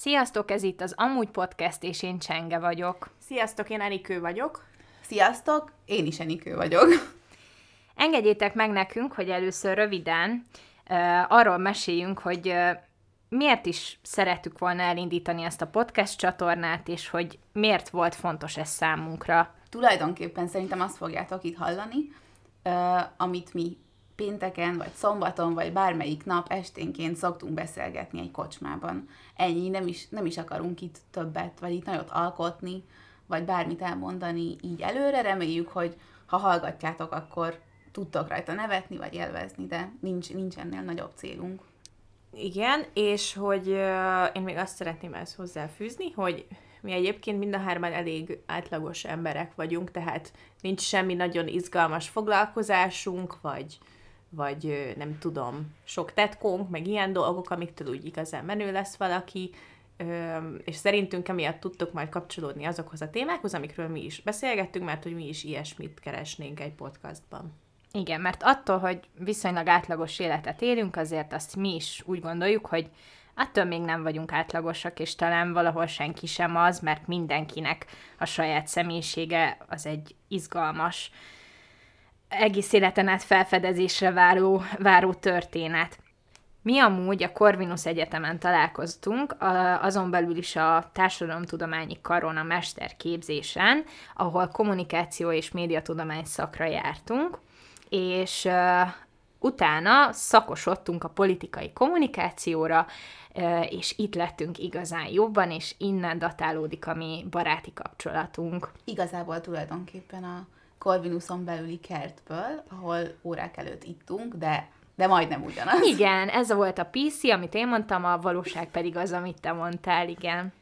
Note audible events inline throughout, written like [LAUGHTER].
Sziasztok, ez itt az Amúgy Podcast, és én Csenge vagyok. Sziasztok, én Enikő vagyok. Sziasztok, én is Enikő vagyok. Engedjétek meg nekünk, hogy először röviden uh, arról meséljünk, hogy uh, miért is szerettük volna elindítani ezt a podcast csatornát, és hogy miért volt fontos ez számunkra. Tulajdonképpen szerintem azt fogjátok itt hallani, uh, amit mi pénteken, vagy szombaton, vagy bármelyik nap esténként szoktunk beszélgetni egy kocsmában. Ennyi, nem is, nem is akarunk itt többet, vagy itt nagyot alkotni, vagy bármit elmondani így előre. Reméljük, hogy ha hallgatjátok, akkor tudtok rajta nevetni, vagy élvezni, de nincs, nincs ennél nagyobb célunk. Igen, és hogy uh, én még azt szeretném ezt hozzáfűzni, hogy mi egyébként mind a hárman elég átlagos emberek vagyunk, tehát nincs semmi nagyon izgalmas foglalkozásunk, vagy vagy nem tudom, sok tetkónk, meg ilyen dolgok, amiktől úgy igazán menő lesz valaki, és szerintünk emiatt tudtok majd kapcsolódni azokhoz a témákhoz, amikről mi is beszélgettünk, mert hogy mi is ilyesmit keresnénk egy podcastban. Igen, mert attól, hogy viszonylag átlagos életet élünk, azért azt mi is úgy gondoljuk, hogy attól még nem vagyunk átlagosak, és talán valahol senki sem az, mert mindenkinek a saját személyisége az egy izgalmas, egész életen át felfedezésre váró, váró történet. Mi amúgy a Corvinus Egyetemen találkoztunk, azon belül is a Társadalomtudományi Karon a mesterképzésen, ahol kommunikáció és médiatudomány szakra jártunk, és utána szakosodtunk a politikai kommunikációra, és itt lettünk igazán jobban, és innen datálódik a mi baráti kapcsolatunk. Igazából tulajdonképpen a Corvinuson belüli kertből, ahol órák előtt ittunk, de de majdnem ugyanaz. Igen, ez volt a PC, amit én mondtam, a valóság pedig az, amit te mondtál, igen.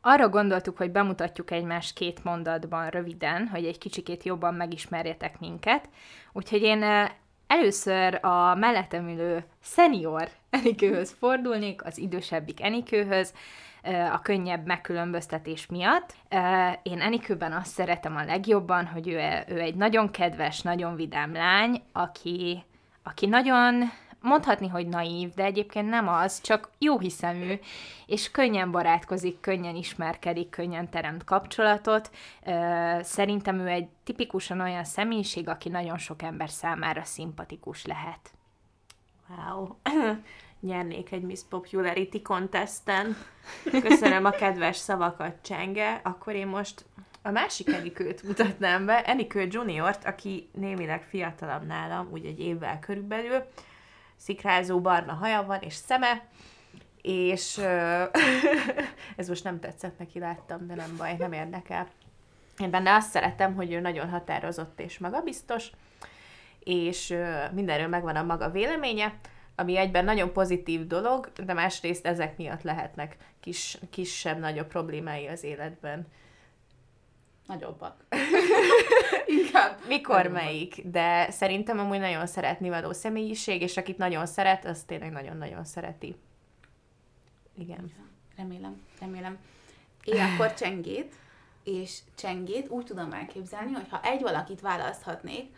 Arra gondoltuk, hogy bemutatjuk egymást két mondatban röviden, hogy egy kicsikét jobban megismerjetek minket. Úgyhogy én először a mellettem ülő senior Enikőhöz fordulnék, az idősebbik Enikőhöz, a könnyebb megkülönböztetés miatt. Én Enikőben azt szeretem a legjobban, hogy ő, ő egy nagyon kedves, nagyon vidám lány, aki, aki nagyon mondhatni, hogy naív, de egyébként nem az, csak jó hiszemű, és könnyen barátkozik, könnyen ismerkedik, könnyen teremt kapcsolatot. Szerintem ő egy tipikusan olyan személyiség, aki nagyon sok ember számára szimpatikus lehet. Wow. Nyernék egy Miss Popularity contesten. Köszönöm a kedves szavakat, Csenge. Akkor én most a másik Enikőt mutatnám be, Enikő Juniort, aki némileg fiatalabb nálam, úgy egy évvel körülbelül. Szikrázó barna haja van, és szeme, és [LAUGHS] ez most nem tetszett neki, láttam, de nem baj, nem érdekel. Én benne azt szeretem, hogy ő nagyon határozott és magabiztos, és mindenről megvan a maga véleménye, ami egyben nagyon pozitív dolog, de másrészt ezek miatt lehetnek kis, kisebb-nagyobb problémái az életben. Nagyobbak. [LAUGHS] Inkább. Mikor nagyobbak. melyik? De szerintem amúgy nagyon szeretni való személyiség, és akit nagyon szeret, az tényleg nagyon-nagyon szereti. Igen. Remélem, remélem. Én akkor Csengét, és Csengét úgy tudom elképzelni, hogy ha egy valakit választhatnék,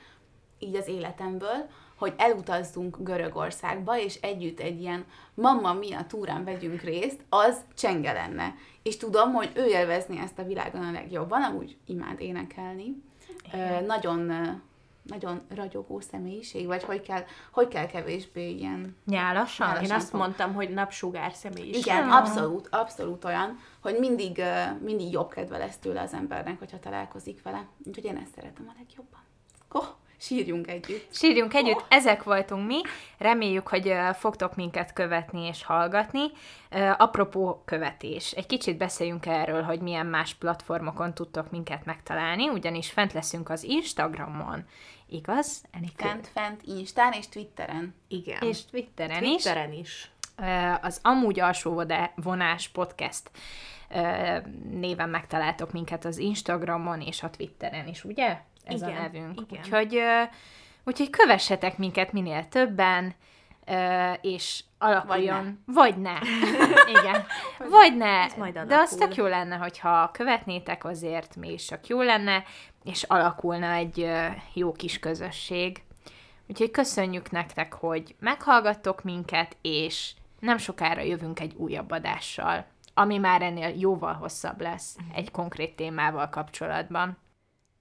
így az életemből, hogy elutazzunk Görögországba, és együtt egy ilyen mamma mia túrán vegyünk részt, az csenge lenne. És tudom, hogy ő élvezni ezt a világon a legjobban, amúgy imád énekelni. Ö, nagyon nagyon ragyogó személyiség, vagy hogy kell, hogy kell kevésbé ilyen... Nyálasan? nyálasan Én azt mondtam, hogy napsugár személyiség. Igen, abszolút, abszolút olyan, hogy mindig, mindig jobb kedve lesz tőle az embernek, hogyha találkozik vele. Úgyhogy én ezt szeretem a legjobban. Oh sírjunk együtt. Sírjunk együtt, oh. ezek voltunk mi. Reméljük, hogy fogtok minket követni és hallgatni. Apropó követés, egy kicsit beszéljünk erről, hogy milyen más platformokon tudtok minket megtalálni, ugyanis fent leszünk az Instagramon. Igaz, Enikő? Fent, fent, Instán és Twitteren. Igen. És Twitteren, Twitteren is. is. Az Amúgy Alsó Vonás Podcast néven megtaláltok minket az Instagramon és a Twitteren is, ugye? Ez igen, a nevünk. Igen. Úgyhogy, úgyhogy kövessetek minket minél többen, és alakuljon, vagy ne. Vagy ne. [LAUGHS] Igen. Vagy ne. De az tök jó lenne, hogyha követnétek azért, is csak jó lenne, és alakulna egy jó kis közösség. Úgyhogy köszönjük nektek, hogy meghallgattok minket, és nem sokára jövünk egy újabb adással. ami már ennél jóval hosszabb lesz egy konkrét témával kapcsolatban.